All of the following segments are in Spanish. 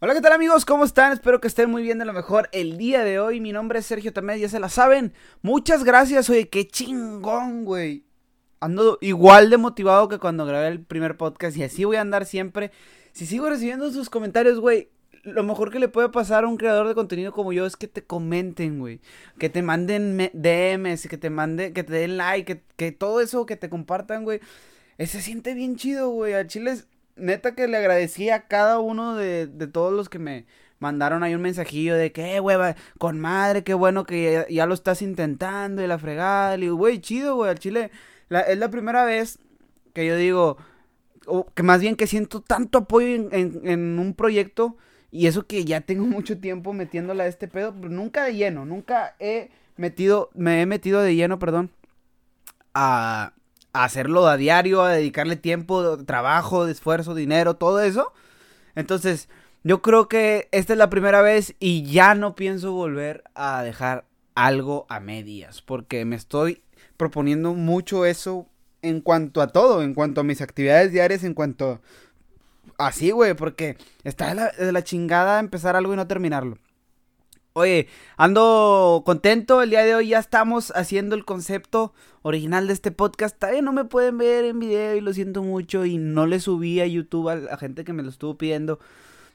Hola, ¿qué tal amigos? ¿Cómo están? Espero que estén muy bien de lo mejor el día de hoy. Mi nombre es Sergio Tamés, ya se la saben. Muchas gracias, oye, qué chingón, güey. Ando igual de motivado que cuando grabé el primer podcast y así voy a andar siempre. Si sigo recibiendo sus comentarios, güey, lo mejor que le puede pasar a un creador de contenido como yo es que te comenten, güey. Que te manden DMs, que te manden, que te den like, que, que todo eso, que te compartan, güey. Se siente bien chido, güey. A Chile neta que le agradecí a cada uno de, de todos los que me mandaron ahí un mensajillo de que, eh, güey, con madre, qué bueno que ya, lo estás intentando y la fregada. Le digo, güey, chido, güey, al chile. es la primera vez que yo digo, o que más bien que siento tanto apoyo en, en, un proyecto y eso que ya tengo mucho tiempo metiéndola a este pedo, pero nunca de lleno, nunca he metido, me he metido de lleno, perdón, a, hacerlo a diario, a dedicarle tiempo, trabajo, esfuerzo, dinero, todo eso. Entonces, yo creo que esta es la primera vez y ya no pienso volver a dejar algo a medias, porque me estoy proponiendo mucho eso en cuanto a todo, en cuanto a mis actividades diarias, en cuanto así, güey, porque está de la chingada empezar algo y no terminarlo. Oye, ando contento, el día de hoy ya estamos haciendo el concepto original de este podcast. Todavía no me pueden ver en video y lo siento mucho y no le subí a YouTube a la gente que me lo estuvo pidiendo.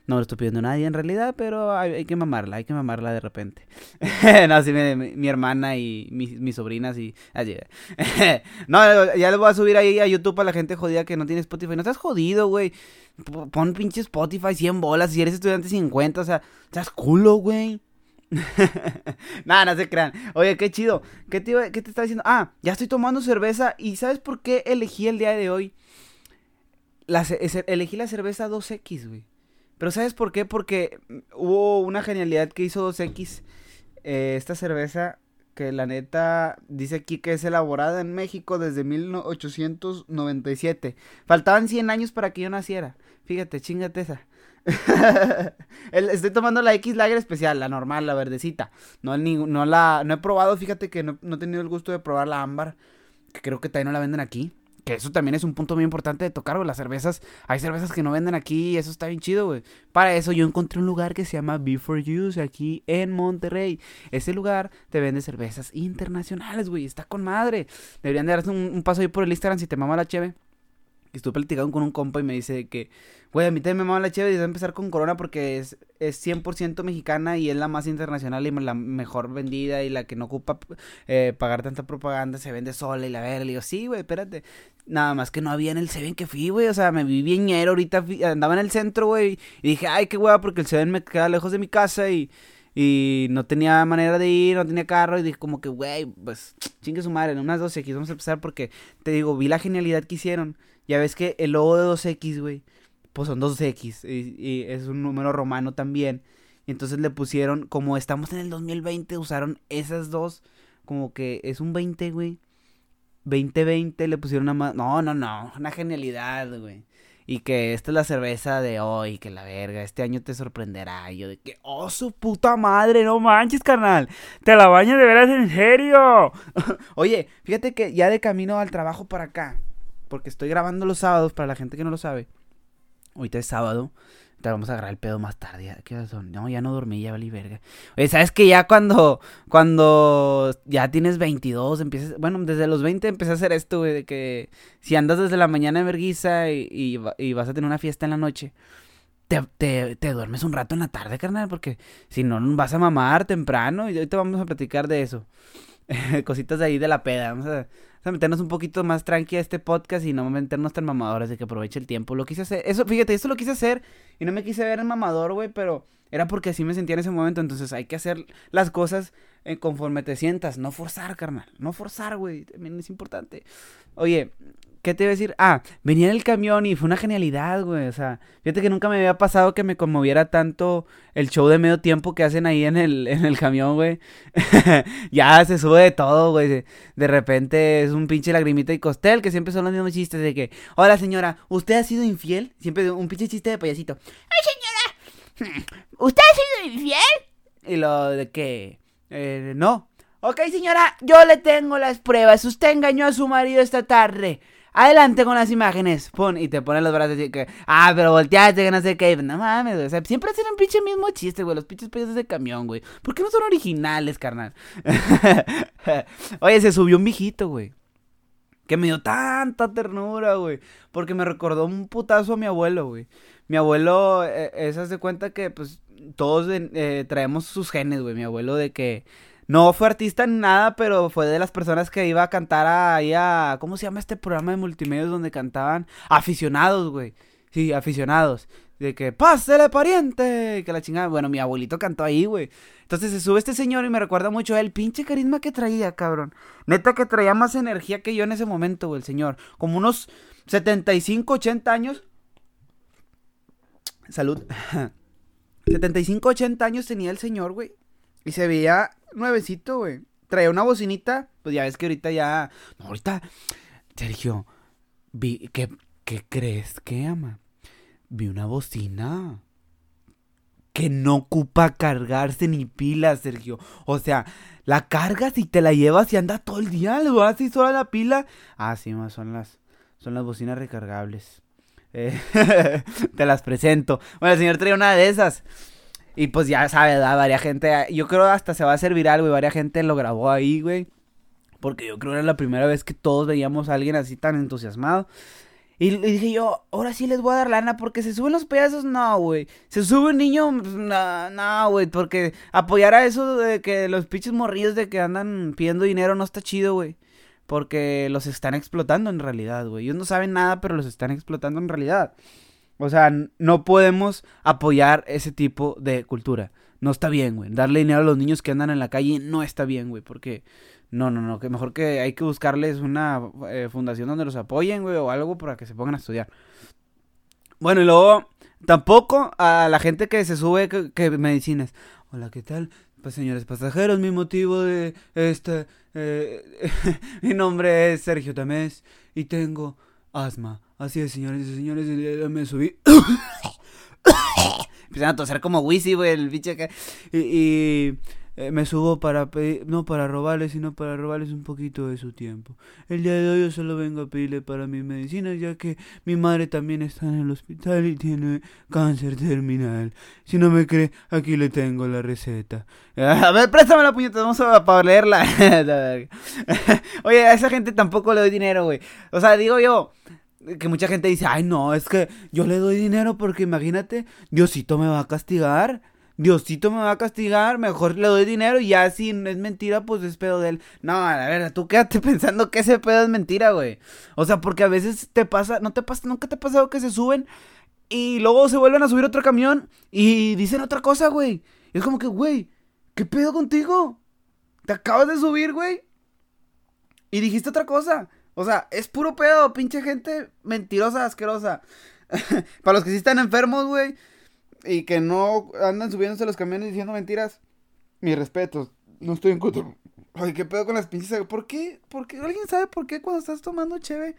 No lo estoy pidiendo a nadie en realidad, pero hay, que mamarla, hay que mamarla de repente. no, sí, mi, hermana y mis, sobrinas y... Así. no, ya le voy a subir ahí a YouTube a la gente jodida que no tiene Spotify. No estás jodido, güey. Pon pinche Spotify 100 bolas. Si eres estudiante 50, o sea, estás culo, güey. Nada, no se crean. Oye, qué chido. ¿Qué te, ¿Qué te estaba diciendo? Ah, ya estoy tomando cerveza. ¿Y sabes por qué elegí el día de hoy? Elegí la cerveza 2X, güey. Pero ¿sabes por qué? Porque hubo una genialidad que hizo 2X. Eh, esta cerveza que la neta dice aquí que es elaborada en México desde 1897. Faltaban 100 años para que yo naciera. Fíjate, chingate esa. Estoy tomando la X Lager especial, la normal, la verdecita. No, la he probado, fíjate que no, he tenido el gusto de probar la ámbar, que creo que también no la venden aquí. Que eso también es un punto muy importante de tocar, güey. Las cervezas, hay cervezas que no venden aquí y eso está bien chido, güey. Para eso yo encontré un lugar que se llama Before Use aquí en Monterrey. Ese lugar te vende cervezas internacionales, güey. Está con madre. Deberían de darse un, un paso ahí por el Instagram si te mama la cheve estuve platicando con un compa y me dice que, güey, a mí también me mama la chévere y voy a empezar con Corona porque es, es 100% mexicana y es la más internacional y la mejor vendida y la que no ocupa eh, pagar tanta propaganda, se vende sola y la verga. Le digo, sí, güey, espérate. Nada más que no había en el Seven que fui, güey. O sea, me vi bien ñero ahorita, andaba en el centro, güey. Y dije, ay, qué güey, porque el Seven me queda lejos de mi casa y... Y no tenía manera de ir, no tenía carro. Y dije como que, güey, pues chingue su madre, en unas 12 aquí vamos a empezar porque, te digo, vi la genialidad que hicieron. Ya ves que el logo de 2X, güey, pues son 2X. Y, es un número romano también. Y entonces le pusieron, como estamos en el 2020, usaron esas dos. Como que es un 20, güey. 2020 le pusieron una más. No, no, no. Una genialidad, güey. Y que esta es la cerveza de hoy, que la verga, este año te sorprenderá. Yo de que, oh, su puta madre, no manches, carnal. Te la bañas de veras en serio. Oye, fíjate que ya de camino al trabajo para acá, porque estoy grabando los sábados, para la gente que no lo sabe. Ahorita es sábado. Te vamos a agarrar el pedo más tarde. ¿Qué son? No, ya no dormí, ya valí verga. Oye, ¿sabes que ya cuando, cuando ya tienes 22, empiezas, bueno, desde los 20 empecé a hacer esto, güey, de que si andas desde la mañana en verguiza y, vas a tener una fiesta en la noche, te, te, te, duermes un rato en la tarde, carnal, porque si no vas a mamar temprano y ahorita vamos a platicar de eso. Cositas de ahí de la peda. Vamos a meternos un poquito más tranqui a este podcast y no meternos tan mamadores de que aproveche el tiempo. Lo quise hacer, eso, fíjate, eso lo quise hacer y no me quise ver en mamador, güey, pero era porque así me sentía en ese momento. Entonces hay que hacer las cosas eh, conforme te sientas, no forzar, carnal, no forzar, güey, también es importante. Oye, ¿Qué te iba a decir? Ah, venía en el camión y fue una genialidad, güey. O sea, fíjate que nunca me había pasado que me conmoviera tanto el show de medio tiempo que hacen ahí en el, en el camión, güey. ya se sube de todo, güey. De repente es un pinche lagrimita y costel que siempre son los mismos chistes de que, hola señora, ¿usted ha sido infiel? Siempre un pinche chiste de payasito. ¡Ay, señora! ¿Usted ha sido infiel? Y lo de que, eh, no. Ok, señora, yo le tengo las pruebas. Usted engañó a su marido esta tarde. Adelante con las imágenes. Pon, y te ponen los brazos y que, ah, pero volteaste, que no sé qué. No mames, güey. Siempre hacen un pinche mismo chiste, güey. Los pinches payasos de camión, güey. ¿Por qué no son originales, carnal? Oye, se subió un viejito, güey. Que me dio tanta ternura, güey. Porque me recordó un putazo a mi abuelo, güey. Mi abuelo, eh, de cuenta que, pues, todos eh, traemos sus genes, güey. Mi abuelo de que no fue artista ni nada, pero fue de las personas que iba a cantar ahí a... ¿Cómo se llama este programa de multimedia donde cantaban? Aficionados, güey. Sí, aficionados. De que, pásele pariente. Que la chingada. Bueno, mi abuelito cantó ahí, güey. Entonces se sube este señor y me recuerda mucho a él. Pinche carisma que traía, cabrón. Neta que traía más energía que yo en ese momento, güey, el señor. Como unos 75, 80 años. Salud. 75, 80 años tenía el señor, güey. Y se veía nuevecito, güey. Traía una bocinita. Pues ya ves que ahorita ya. No, ahorita. Sergio. Vi. ¿Qué, qué crees que ama? Vi una bocina. Que no ocupa cargarse ni pilas, Sergio. O sea, la cargas y te la llevas y anda todo el día. Vas así sola la pila. Ah, sí, más son las. Son las bocinas recargables. Eh, te las presento. Bueno, el señor traía una de esas. Y pues ya sabes, ¿verdad? Varia gente. Yo creo hasta se va a hacer viral, güey. Varia gente lo grabó ahí, güey. Porque yo creo que era la primera vez que todos veíamos a alguien así tan entusiasmado. Y, dije yo, ahora sí les voy a dar lana porque se suben los pedazos, no, güey. Se sube un niño, pues, no, güey. porque apoyar a eso de que los pinches morrillos de que andan pidiendo dinero no está chido, güey. Porque los están explotando en realidad, güey. Ellos no saben nada, pero los están explotando en realidad. O sea, no podemos apoyar ese tipo de cultura. No está bien, güey. Darle dinero a los niños que andan en la calle no está bien, güey. Porque no, no, no. Que mejor que hay que buscarles una eh, fundación donde los apoyen, güey, o algo para que se pongan a estudiar. Bueno, y luego tampoco a la gente que se sube que, medicinas. Hola, ¿qué tal? Pues señores pasajeros, mi motivo de este... Mi nombre es Sergio Tamés y tengo asma. Así es, señores y señores, me subí. Empiezan a toser como Wisi, güey, el bicho que... Y, eh, me subo para pedir, no para robarles, sino para robarles un poquito de su tiempo. El día de hoy yo solo vengo a pedirle para mis medicinas, ya que mi madre también está en el hospital y tiene cáncer terminal. Si no me cree, aquí le tengo la receta. A ver, préstame la puñeta, vamos a para leerla. Oye, a esa gente tampoco le doy dinero, güey. O sea, digo yo, que mucha gente dice, ay no, es que yo le doy dinero porque imagínate, Diosito me va a castigar. Diosito me va a castigar, mejor le doy dinero y ya si es mentira, pues es pedo de él. No, a ver, tú quédate pensando que ese pedo es mentira, güey. O sea, porque a veces te pasa, no te pasa, nunca te ha pasado que se suben y luego se vuelven a subir otro camión y dicen otra cosa, güey. Y es como que, güey, ¿qué pedo contigo? Te acabas de subir, güey. Y dijiste otra cosa. O sea, es puro pedo, pinche gente mentirosa, asquerosa. Para los que sí están enfermos, güey, y que no andan subiéndose los camiones diciendo mentiras, mi respeto, no estoy en contra. Ay, qué pedo con las pinches. ¿Por qué? ¿Por qué? ¿Alguien sabe por qué cuando estás tomando cheve?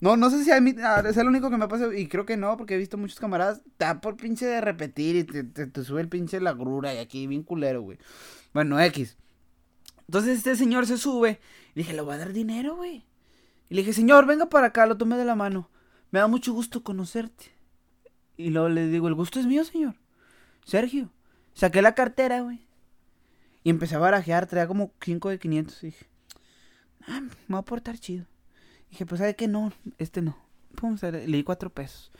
No, no sé si a mí, es el único que me ha pasado, y creo que no, porque he visto muchos camaradas, está por pinche de repetir y te, te sube el pinche la grura y aquí bien culero, güey. Bueno, X. Entonces este señor se sube y dije, le voy a dar dinero, güey. Y le dije, señor, venga para acá, lo tomé de la mano. Me da mucho gusto conocerte. Y luego le digo, el gusto es mío, señor. Sergio. Saqué la cartera, güey. Y empecé a barajear, traía como 5 de 500. Y dije, ah, me va a portar chido. Y dije, pues, ¿sabe qué? No, este no. Pum, le di 4 pesos.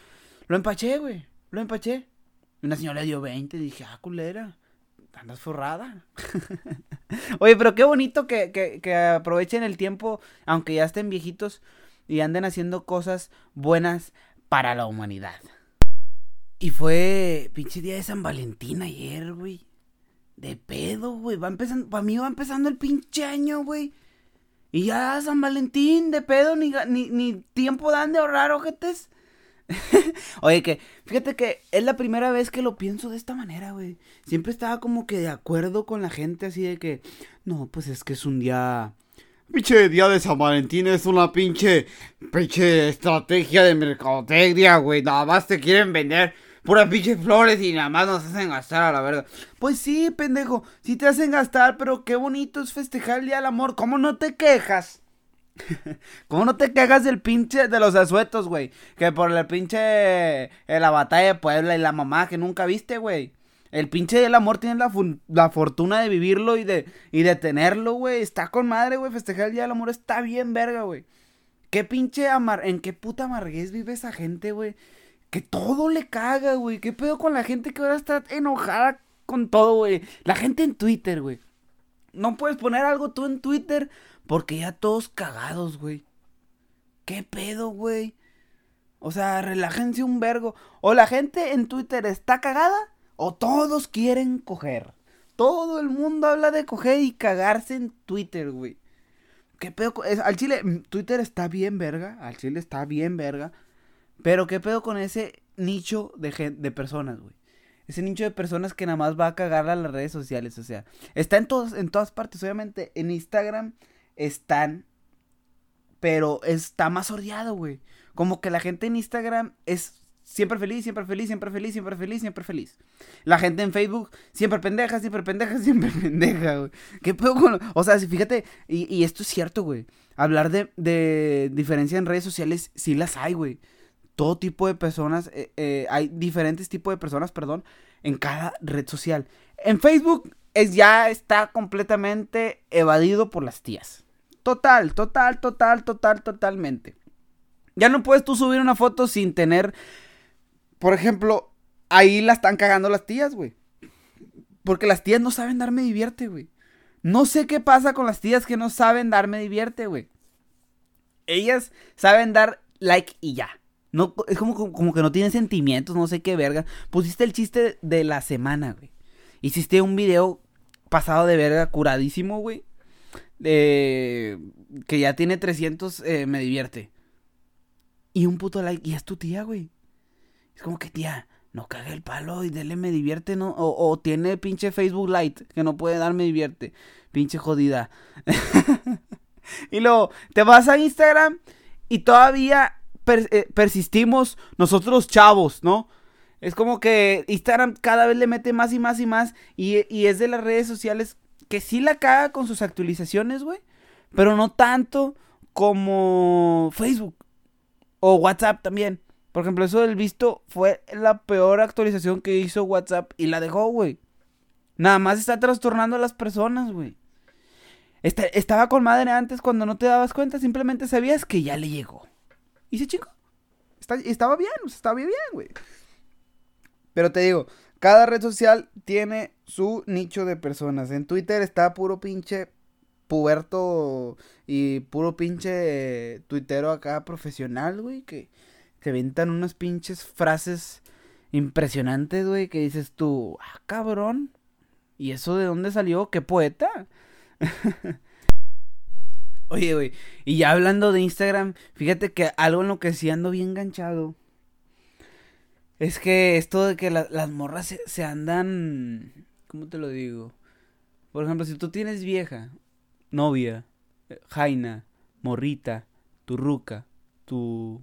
Lo empaché, güey. Lo empaché. Y una señora le dio 20. Y dije, ah, culera. Andas forrada. Oye, pero qué bonito que, que, aprovechen el tiempo, aunque ya estén viejitos, y anden haciendo cosas buenas para la humanidad. Y fue pinche día de San Valentín ayer, güey. De pedo, güey. Va empezando, para mí va empezando el pinche año, güey. Y ya San Valentín, de pedo, ni, ni, ni tiempo dan de ahorrar, ojetes. Oye, que fíjate que es la primera vez que lo pienso de esta manera, güey. Siempre estaba como que de acuerdo con la gente así de que, no, pues es que es un día... Pinche día de San Valentín es una pinche, pinche estrategia de mercadotecnia, güey. Nada más te quieren vender pura pinche flores y nada más nos hacen gastar a la verdad. Pues sí, pendejo, sí te hacen gastar, pero qué bonito es festejar el día del amor. ¿Cómo no te quejas? ¿Cómo no te cagas del pinche de los asuetos, güey? Que por el pinche. Eh, la batalla de Puebla y la mamá que nunca viste, güey. El pinche del amor tiene la, la, fortuna de vivirlo y de, y de tenerlo, güey. Está con madre, güey. Festejar el día del amor está bien, verga, güey. ¿Qué pinche amar... ¿En qué puta amarguez vive esa gente, güey? Que todo le caga, güey. ¿Qué pedo con la gente que ahora está enojada con todo, güey? La gente en Twitter, güey. No puedes poner algo tú en Twitter porque ya todos cagados, güey. ¿Qué pedo, güey? O sea, relájense un vergo. O la gente en Twitter está cagada o todos quieren coger. Todo el mundo habla de coger y cagarse en Twitter, güey. ¿Qué pedo? al chile, mm, Twitter está bien verga. Al chile está bien verga. Pero ¿qué pedo con ese nicho de, de personas, güey? Ese nicho de personas que nada más va a cagar a las redes sociales. O sea, está en, en todas partes. Obviamente, en Instagram están. Pero está más odiado, güey. Como que la gente en Instagram es siempre feliz, siempre feliz, siempre feliz, siempre feliz, siempre feliz. La gente en Facebook, siempre pendeja, siempre pendeja, siempre pendeja, güey. ¿Qué pedo con.? O sea, fíjate, y, y esto es cierto, güey. Hablar de, de diferencia en redes sociales, sí las hay, güey. Todo tipo de personas, eh, eh, hay diferentes tipos de personas, perdón, en cada red social. En Facebook es, ya está completamente evadido por las tías. Total, total, total, total, totalmente. Ya no puedes tú subir una foto sin tener, por ejemplo, ahí la están cagando las tías, güey. Porque las tías no saben darme divierte, güey. No sé qué pasa con las tías que no saben darme divierte, güey. Ellas saben dar like y ya. No, es como, como que no tienen sentimientos, no sé qué verga. Pusiste el chiste de la semana, güey. Hiciste un video pasado de verga, curadísimo, güey que ya tiene 300, eh, me divierte. Y un puto like, y es tu tía, güey. Es como que, tía, no cague el palo y dele me divierte, ¿no? O, tiene pinche Facebook Lite, que no puede dar me divierte. Pinche jodida. y luego, te vas a Instagram y todavía eh, persistimos nosotros chavos, ¿no? Es como que Instagram cada vez le mete más y más y más. Y, y es de las redes sociales que sí la caga con sus actualizaciones, güey. Pero no tanto como Facebook o WhatsApp también. Por ejemplo, eso del visto fue la peor actualización que hizo WhatsApp y la dejó, güey. Nada más está trastornando a las personas, güey. estaba con madre antes cuando no te dabas cuenta, simplemente sabías que ya le llegó. Y ese chico estaba bien, estaba bien, güey. Pero te digo, cada red social tiene su nicho de personas. En Twitter está puro pinche puberto y puro pinche tuitero acá profesional, güey, que te ventan unas pinches frases impresionantes, güey, que dices tú, ah, cabrón. ¿Y eso de dónde salió? ¿Qué poeta? Oye, güey, y ya hablando de Instagram, fíjate que algo en lo que sí ando bien enganchado es que esto de que las morras se, andan. ¿Cómo te lo digo? Por ejemplo, si tú tienes vieja, novia, jaina, morrita, tu ruca, tu.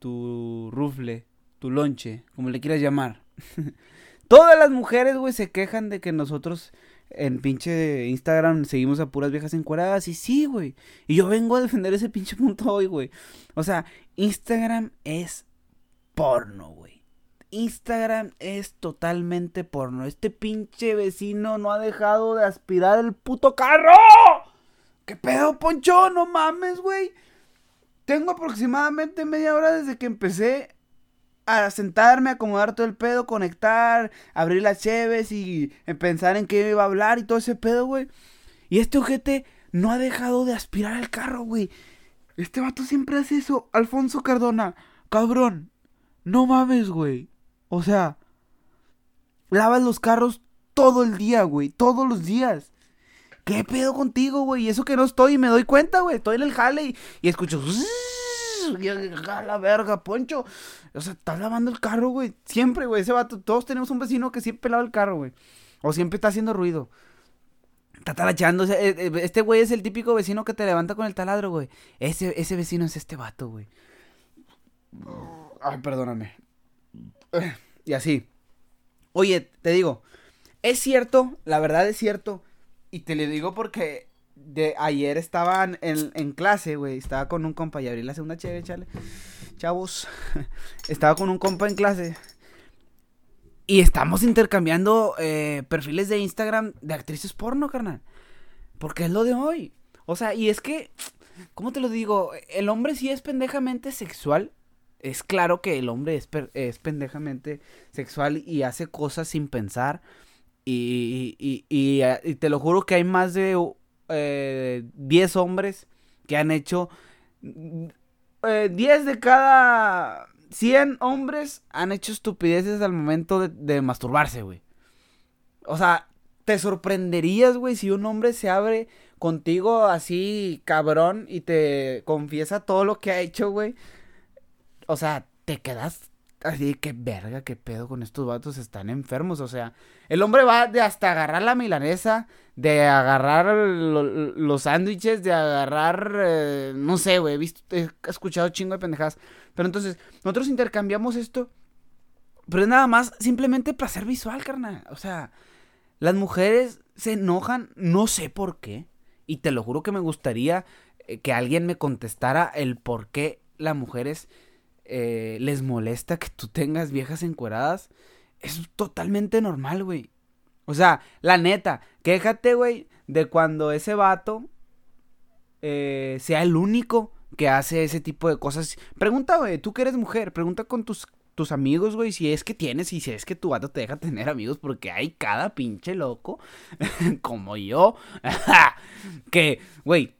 tu rufle, tu lonche, como le quieras llamar. Todas las mujeres, güey, se quejan de que nosotros en pinche Instagram seguimos a puras viejas encueradas. Y sí, güey. Y yo vengo a defender ese pinche punto hoy, güey. O sea, Instagram es porno, güey. Instagram es totalmente porno. Este pinche vecino no ha dejado de aspirar el puto carro. ¿Qué pedo, Poncho? No mames, güey. Tengo aproximadamente media hora desde que empecé a sentarme, a acomodar todo el pedo, conectar, abrir las cheves y pensar en qué iba a hablar y todo ese pedo, güey. Y este ojete no ha dejado de aspirar al carro, güey. Este vato siempre hace eso. Alfonso Cardona, cabrón. No mames, güey. O sea, lavas los carros todo el día, güey. Todos los días. ¿Qué pedo contigo, güey? Y eso que no estoy y me doy cuenta, güey. Estoy en el jale y, escucho. Y a la verga, Poncho. O sea, estás lavando el carro, güey. Siempre, güey. Ese vato. Todos tenemos un vecino que siempre lava el carro, güey. O siempre está haciendo ruido. Está talachando. Eh, eh, este güey es el típico vecino que te levanta con el taladro, güey. Ese, ese vecino es este vato, güey. Ay, perdóname. Y así. Oye, te digo, es cierto, la verdad es cierto. Y te lo digo porque de ayer estaban en, en clase, güey. Estaba con un compa y abrí la segunda chévere, chale. Chavos. estaba con un compa en clase. Y estamos intercambiando eh, perfiles de Instagram de actrices porno, carnal. Porque es lo de hoy. O sea, y es que, ¿cómo te lo digo? El hombre sí es pendejamente sexual. Es claro que el hombre es, es pendejamente sexual y hace cosas sin pensar. Y, y, y, te lo juro que hay más de eh, 10 hombres que han hecho... Eh, 10 de cada 100 hombres han hecho estupideces al momento de, de masturbarse, güey. O sea, te sorprenderías, güey, si un hombre se abre contigo así, cabrón, y te confiesa todo lo que ha hecho, güey. O sea, te quedas así, que verga, qué pedo con estos vatos, están enfermos. O sea, el hombre va de hasta agarrar la milanesa, de agarrar los sándwiches, de agarrar, eh, no sé, güey, he, visto, he escuchado chingo de pendejadas. Pero entonces, nosotros intercambiamos esto, pero es nada más simplemente placer visual, carnal. O sea, las mujeres se enojan, no sé por qué. Y te lo juro que me gustaría eh, que alguien me contestara el por qué las mujeres eh, les molesta que tú tengas viejas encueradas. Es totalmente normal, güey. O sea, la neta, quéjate, güey, de cuando ese vato eh, sea el único que hace ese tipo de cosas. Pregunta, güey, tú que eres mujer, pregunta con tus tus amigos, güey, si es que tienes y si es que tu vato te deja tener amigos, porque hay cada pinche loco, como yo, que, güey,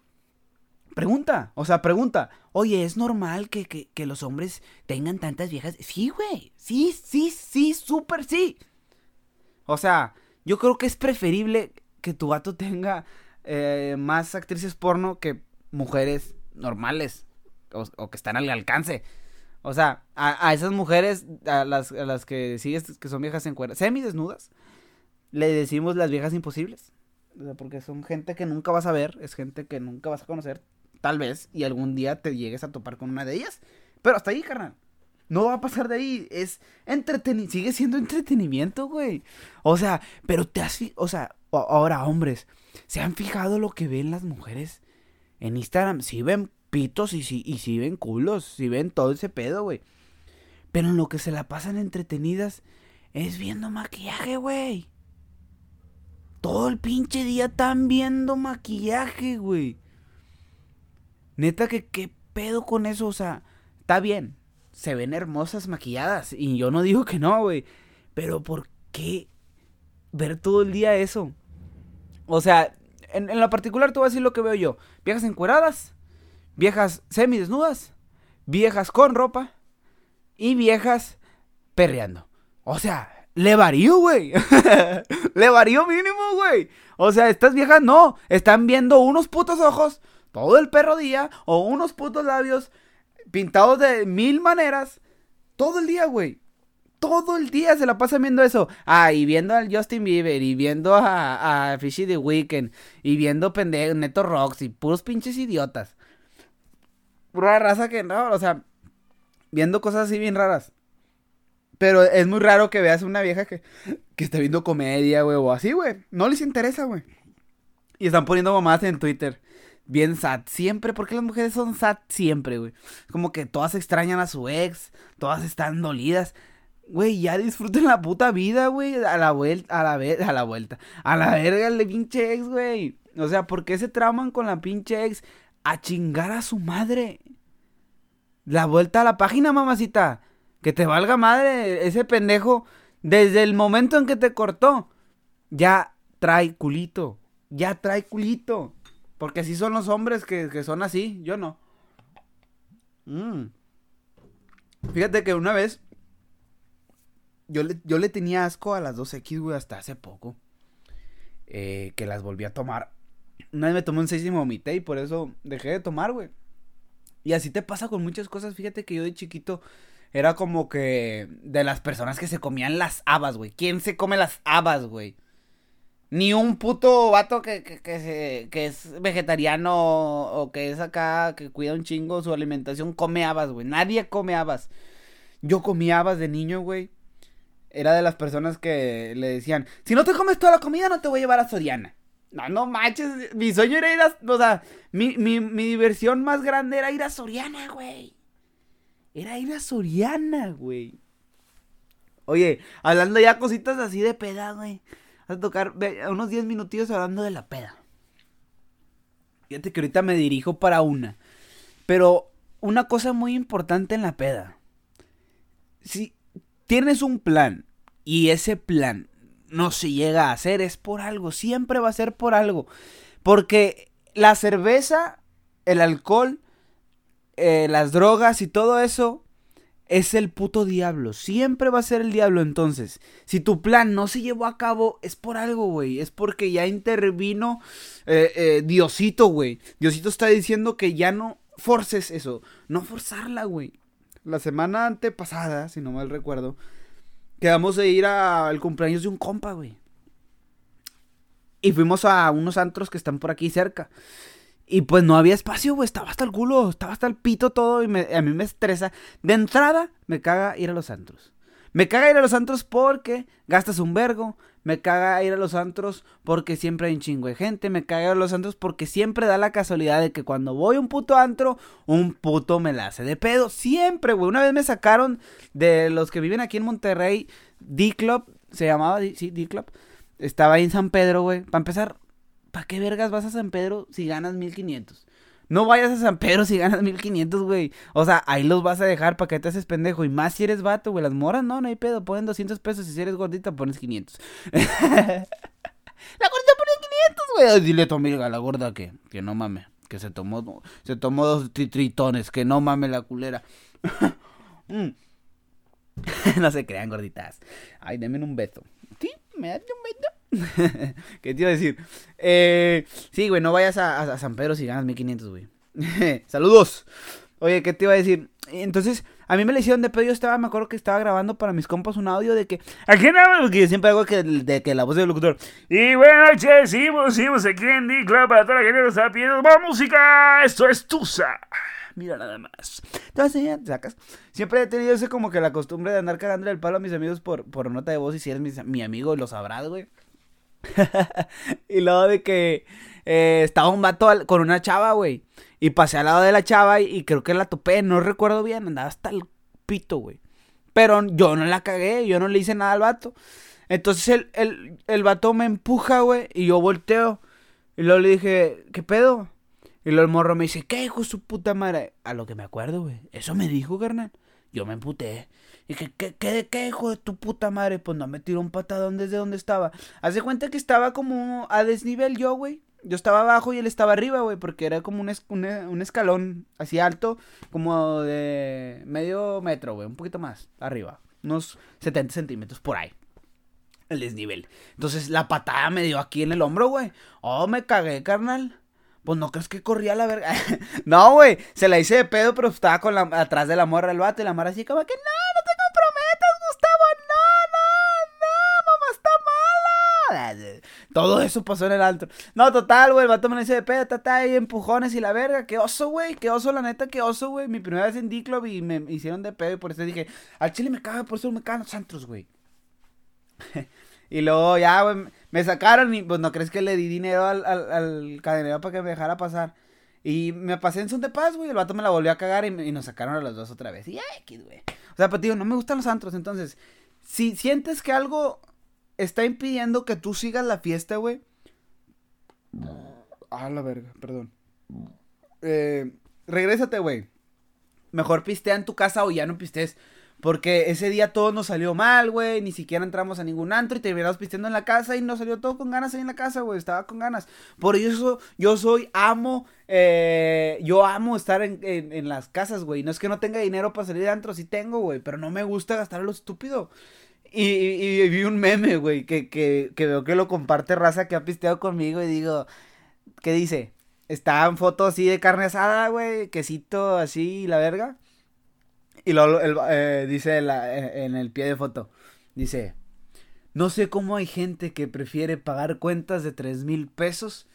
pregunta, o sea, pregunta, oye, ¿es normal que, que, los hombres tengan tantas viejas? Sí, güey, sí, sí, sí, súper sí. O sea, yo creo que es preferible que tu vato tenga eh, más actrices porno que mujeres normales o que están al alcance. O sea, a, esas mujeres, a las, a las que sigues que son viejas en cuerda, desnudas le decimos las viejas imposibles. O sea, porque son gente que nunca vas a ver, es gente que nunca vas a conocer, tal vez, y algún día te llegues a topar con una de ellas. Pero hasta ahí, carnal. No va a pasar de ahí. Es entretenimiento. Sigue siendo entretenimiento, güey. O sea, pero te has. O sea, ahora, hombres. ¿Se han fijado lo que ven las mujeres en Instagram? Si ven pitos y si, y si ven culos, si ven todo ese pedo, güey. Pero en lo que se la pasan entretenidas es viendo maquillaje, güey. Todo el pinche día están viendo maquillaje, güey. Neta que qué pedo con eso, o sea, está bien. Se ven hermosas maquilladas y yo no digo que no, güey. Pero ¿por qué ver todo el día eso? O sea, en, en lo particular te voy a decir lo que veo yo. Viejas encueradas viejas semidesnudas, viejas con ropa y viejas perreando. O sea, le varío, güey. le varío mínimo, güey. O sea, estas viejas no, están viendo unos putos ojos todo el perro día o unos putos labios pintados de mil maneras todo el día, güey. Todo el día se la pasan viendo eso. Ah, y viendo al Justin Bieber, y viendo a, a Fishy the Weeknd, y viendo pendejo, Neto Rocks, y puros pinches idiotas pura raza que no, o sea, viendo cosas así bien raras. Pero es muy raro que veas una vieja que, que esté viendo comedia, güey, o así, güey. No les interesa, güey. Y están poniendo mamadas en Twitter. Bien sad. Siempre, porque las mujeres son sad siempre, güey. Como que todas extrañan a su ex. Todas están dolidas. Güey, ya disfruten la puta vida, güey. A la vuelta, a la, a la vuelta. A la verga el pinche ex, güey. O sea, ¿por qué se trauman con la pinche ex? a chingar a su madre. La vuelta a la página, mamacita. Que te valga madre ese pendejo. Desde el momento en que te cortó, ya trae culito. Ya trae culito. Porque así son los hombres que, son así. Yo no. Mm. Fíjate que una vez. Yo le, yo le tenía asco a las 2X, güey, hasta hace poco. Eh, que las volví a tomar una vez me tomé un 6 y me vomité y por eso dejé de tomar, güey. Y así te pasa con muchas cosas. Fíjate que yo de chiquito era como que de las personas que se comían las habas, güey. ¿Quién se come las habas, güey? Ni un puto vato que, que, que, es vegetariano o que es acá, que cuida un chingo su alimentación, come habas, güey. Nadie come habas. Yo comía habas de niño, güey. Era de las personas que le decían, si no te comes toda la comida, no te voy a llevar a Soriana. No, no manches. Mi sueño era ir a. O sea, mi, mi, mi diversión más grande era ir a Soriana, güey. Era ir a Soriana, güey. Oye, hablando ya cositas así de peda, güey. A tocar unos 10 minutillos hablando de la peda. Fíjate que ahorita me dirijo para una. Pero una cosa muy importante en la peda. Si tienes un plan y ese plan no se llega a hacer, es por algo. Siempre va a ser por algo. Porque la cerveza, el alcohol, eh, las drogas y todo eso es el puto diablo. Siempre va a ser el diablo. Entonces, si tu plan no se llevó a cabo, es por algo, güey. Es porque ya intervino eh, eh, Diosito, güey. Diosito está diciendo que ya no forces eso. No forzarla, güey. La semana antepasada, si no mal recuerdo, quedamos de ir al cumpleaños de un compa, güey. Y fuimos a unos antros que están por aquí cerca. Y pues no había espacio, güey. Estaba hasta el culo, estaba hasta el pito todo. Y a mí me estresa. De entrada, me caga ir a los antros. Me caga ir a los antros porque gastas un vergo. Me caga ir a los antros porque siempre hay un chingo de gente. Me caga ir a los antros porque siempre da la casualidad de que cuando voy a un puto antro, un puto me la hace de pedo. Siempre, güey. Una vez me sacaron de los que viven aquí en Monterrey, D-Club. Se llamaba, sí, D-Club. Estaba ahí en San Pedro, güey. Para empezar, ¿para qué vergas vas a San Pedro si ganas 1500? No vayas a San Pedro si ganas 1500, güey. O sea, ahí los vas a dejar para que te haces pendejo. Y más si eres vato, güey. Las moras, no, no hay pedo. Ponen 200 pesos. Y si eres gordita, pones 500. la gordita pone 500, güey. Dile a la gorda, que, que no mame. Que se tomó, se tomó dos tritones. Que no mame la culera. Mm. no se crean, gorditas. Ay, denme un beso. ¿Sí? ¿Me das un beso? ¿Qué te iba a decir? Eh, sí, güey, no vayas a, San Pedro si ganas 1500, güey. Saludos. Oye, ¿qué te iba a decir? Entonces, a mí me le hicieron de pedo. Yo estaba, me acuerdo que estaba grabando para mis compas un audio de que. Aquí nada porque siempre hago que, de que la voz del locutor. Y buenas noches, seguimos, seguimos aquí en D-Club para toda la gente que está pidiendo más música. Esto es Tusa. Mira nada más. Entonces, ya te sacas. Siempre he tenido ese como que la costumbre de andar cagando el palo a mis amigos por, por nota de voz. Y si eres mi, mi amigo, lo sabrás, güey. y luego de que eh, estaba un vato con una chava, güey. Y pasé al lado de la chava y, creo que la topé, no recuerdo bien, andaba hasta el pito, güey. Pero yo no la cagué, yo no le hice nada al vato. Entonces el, el, el vato me empuja, güey, y yo volteo. Y luego le dije, ¿qué pedo? Y luego el morro me dice, ¿qué hijo su puta madre? A lo que me acuerdo, güey. Eso me dijo, carnal. Yo me emputé. Y que, ¿qué, qué, qué, hijo de tu puta madre? Pues no me tiró un patadón desde donde estaba. Haz cuenta que estaba como a desnivel yo, güey. Yo estaba abajo y él estaba arriba, güey, porque era como un, un, escalón así alto, como de medio metro, güey, un poquito más arriba, unos 70 centímetros por ahí. El desnivel. Entonces la patada me dio aquí en el hombro, güey. Oh, me cagué, carnal. Pues no crees que corría la verga. no, güey. Se la hice de pedo, pero estaba con la, atrás de la morra del vato y la morra así como que no, Todo eso pasó en el alto. No, total, güey. El vato me la hice de pedo, está ahí empujones y la verga. Qué oso, güey. Qué oso, la neta, qué oso, güey. Mi primera vez en D-Club y me hicieron de pedo y por eso dije, al chile me caga, por eso me cagan los santos, güey. y luego ya, güey me sacaron y pues no crees que le di dinero al, al, cadenero para que me dejara pasar. Y me pasé en son de paz, güey. El vato me la volvió a cagar y, nos sacaron a los dos otra vez. Y ay, güey. O sea, pues digo, no me gustan los antros. Entonces, si sientes que algo está impidiendo que tú sigas la fiesta, güey. Ah, la verga, perdón. Eh, regrésate, güey. Mejor pistea en tu casa o ya no pistes. Porque ese día todo nos salió mal, güey. Ni siquiera entramos a ningún antro y terminamos pisteando en la casa y nos salió todo con ganas ahí en la casa, güey. Estaba con ganas. Por eso yo soy amo. Eh, yo amo estar en, en, las casas, güey. No es que no tenga dinero para salir de antro, sí tengo, güey. Pero no me gusta gastar lo estúpido. Y, vi un meme, güey, que, veo que lo comparte raza que ha pisteado conmigo y digo, ¿qué dice? Está en foto así de carne asada, güey, quesito así, la verga. Y luego eh, dice eh, en el pie de foto, dice, no sé cómo hay gente que prefiere pagar cuentas de tres mil pesos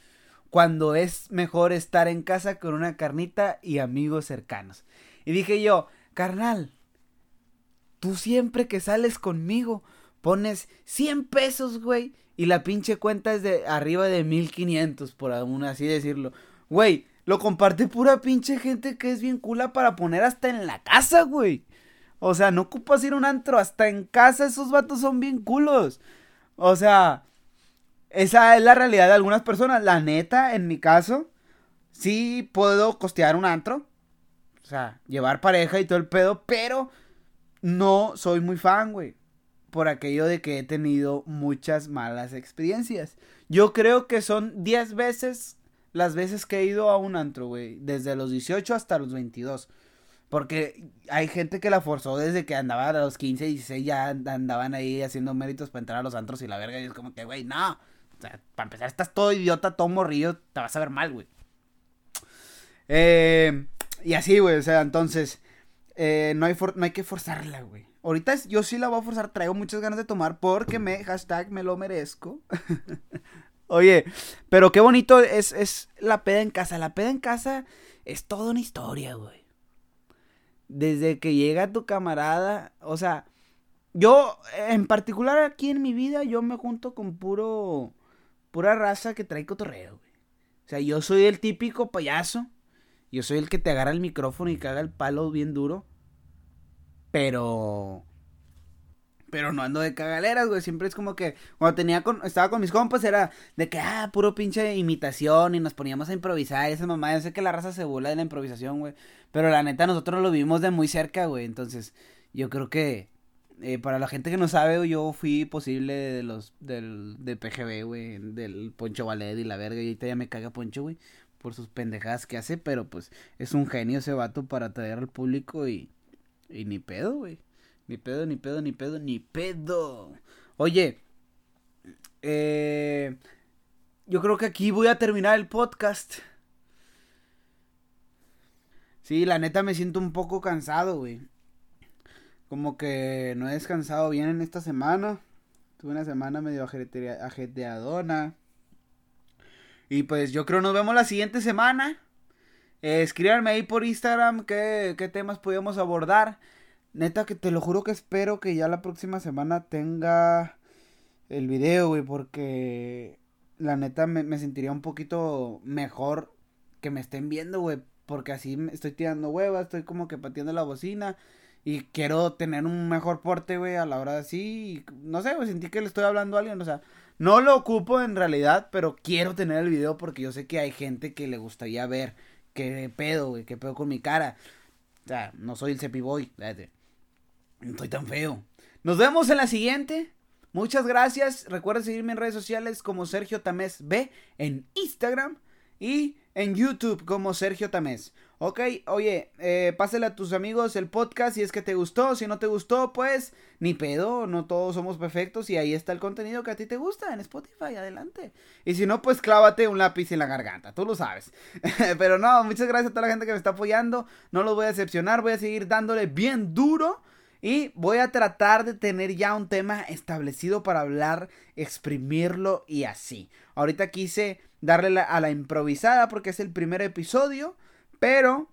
cuando es mejor estar en casa con una carnita y amigos cercanos. Y dije yo, carnal, tú siempre que sales conmigo, pones 100 pesos, güey, y la pinche cuenta es de arriba de 1500, por aún así decirlo. Güey, lo comparte pura pinche gente que es bien cula para poner hasta en la casa, güey. O sea, no ocupas ir a un antro, hasta en casa esos vatos son bien culos. O sea, esa es la realidad de algunas personas. La neta, en mi caso, sí puedo costear un antro. O sea, llevar pareja y todo el pedo, pero no soy muy fan, güey. Por aquello de que he tenido muchas malas experiencias. Yo creo que son 10 veces las veces que he ido a un antro, güey. Desde los 18 hasta los 22. Porque hay gente que la forzó desde que andaba a los 15, 16, ya andaban ahí haciendo méritos para entrar a los antros y la verga. Y es como que, güey, no. O sea, para empezar, estás todo idiota, todo morrillo, te vas a ver mal, güey. Eh, y así, güey, o sea, entonces, eh, no, hay no hay que forzarla, güey. Ahorita yo sí la voy a forzar, traigo muchas ganas de tomar porque me, hashtag, me lo merezco. Oye, pero qué bonito es, es la peda en casa. La peda en casa es toda una historia, güey desde que llega tu camarada, o sea, yo en particular aquí en mi vida yo me junto con puro pura raza que trae cotorreo, güey. O sea, yo soy el típico payaso. Yo soy el que te agarra el micrófono y caga el palo bien duro. Pero pero no ando de cagaleras, güey. Siempre es como que cuando tenía con, estaba con mis compas era de que, ah, puro pinche imitación y nos poníamos a improvisar. esa mamá, yo sé que la raza se burla de la improvisación, güey. Pero la neta, nosotros lo vimos de muy cerca, güey. Entonces, yo creo que eh, para la gente que no sabe, yo fui posible de los, del, de PGB, güey. Del Poncho Ballet y la verga. Y ahorita ya me caga Poncho, güey. Por sus pendejadas que hace. Pero pues es un genio ese vato para atraer al público y, y ni pedo, güey. Ni pedo, ni pedo, ni pedo, ni pedo. Oye, eh, yo creo que aquí voy a terminar el podcast. Sí, la neta me siento un poco cansado, güey. Como que no he descansado bien en esta semana. Tuve una semana medio ajeteadona. Y pues yo creo nos vemos la siguiente semana. Eh, escríbanme ahí por Instagram qué, qué temas podemos abordar. Neta que te lo juro que espero que ya la próxima semana tenga el video, güey, porque la neta me, sentiría un poquito mejor que me estén viendo, güey, porque así estoy tirando huevas, estoy como que pateando la bocina y quiero tener un mejor porte, güey, a la hora de así, no sé, güey, sentí que le estoy hablando a alguien, o sea, no lo ocupo en realidad, pero quiero tener el video porque yo sé que hay gente que le gustaría ver qué pedo, güey, qué pedo con mi cara. O sea, no soy el cepiboy. No estoy tan feo. Nos vemos en la siguiente. Muchas gracias. Recuerda seguirme en redes sociales como Sergio Tamés B en Instagram y en YouTube como Sergio Tamés. Ok, oye, eh, pásale a tus amigos el podcast si es que te gustó. Si no te gustó, pues ni pedo, no todos somos perfectos y ahí está el contenido que a ti te gusta en Spotify, adelante. Y si no, pues clávate un lápiz en la garganta, tú lo sabes. Pero no, muchas gracias a toda la gente que me está apoyando. No los voy a decepcionar, voy a seguir dándole bien duro. Y voy a tratar de tener ya un tema establecido para hablar, exprimirlo y así. Ahorita quise darle a la improvisada porque es el primer episodio, pero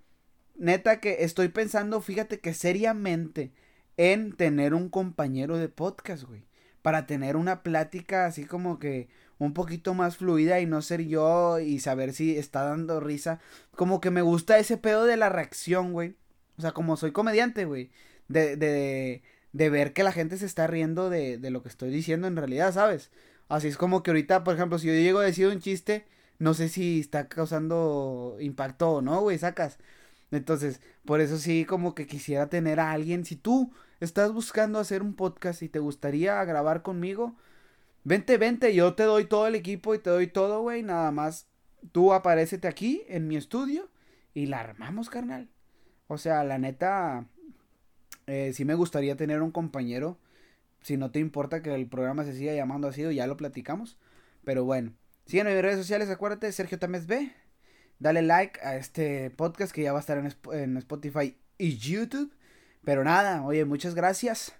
neta que estoy pensando, fíjate que seriamente en tener un compañero de podcast, güey. Para tener una plática así como que un poquito más fluida y no ser yo y saber si está dando risa. Como que me gusta ese pedo de la reacción, güey. O sea, como soy comediante, güey de, de, de ver que la gente se está riendo de, de lo que estoy diciendo en realidad, ¿sabes? Así es como que ahorita, por ejemplo, si yo llego a decir un chiste, no sé si está causando impacto o no, güey, sacas. Entonces, por eso sí, como que quisiera tener a alguien. Si tú estás buscando hacer un podcast y te gustaría grabar conmigo, vente, vente, yo te doy todo el equipo y te doy todo, güey. Nada más tú aparecete aquí en mi estudio y la armamos, carnal. O sea, la neta, eh, sí me gustaría tener un compañero. Si no te importa que el programa se siga llamando así, ya lo platicamos. Pero bueno, sígueme en mis redes sociales, acuérdate, Sergio Tamés B. Dale like a este podcast que ya va a estar en, Spotify y YouTube. Pero nada, oye, muchas gracias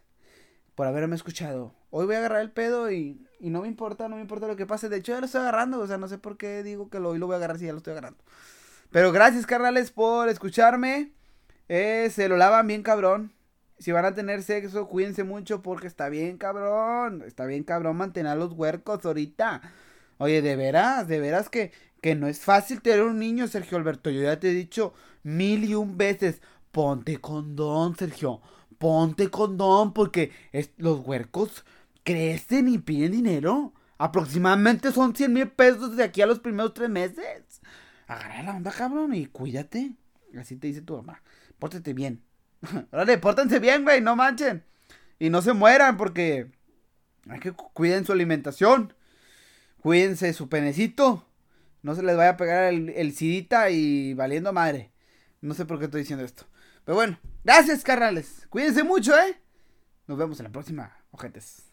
por haberme escuchado. Hoy voy a agarrar el pedo y, no me importa, no me importa lo que pase. De hecho, ya lo estoy agarrando. O sea, no sé por qué digo que lo, hoy lo voy a agarrar si ya lo estoy agarrando. Pero gracias, carnales, por escucharme. Eh, se lo lavan bien cabrón si van a tener sexo, cuídense mucho porque está bien cabrón. Está bien cabrón mantener los huercos ahorita. Oye, de veras, de veras que, que no es fácil tener un niño, Sergio Alberto. Yo ya te he dicho mil y un veces, ponte condón, Sergio. Ponte condón porque los huercos crecen y piden dinero. Aproximadamente son 100 mil pesos de aquí a los primeros tres meses. Agarra la onda, cabrón, y cuídate. Así te dice tu mamá. Pórtate bien. Órale, pórtense bien, güey, no manchen. Y no se mueran porque hay que cuiden su alimentación. Cuídense su penecito. No se les vaya a pegar el, el y valiendo madre. No sé por qué estoy diciendo esto. Pero bueno, gracias, carnales. Cuídense mucho, ¿eh? Nos vemos en la próxima, ojetes.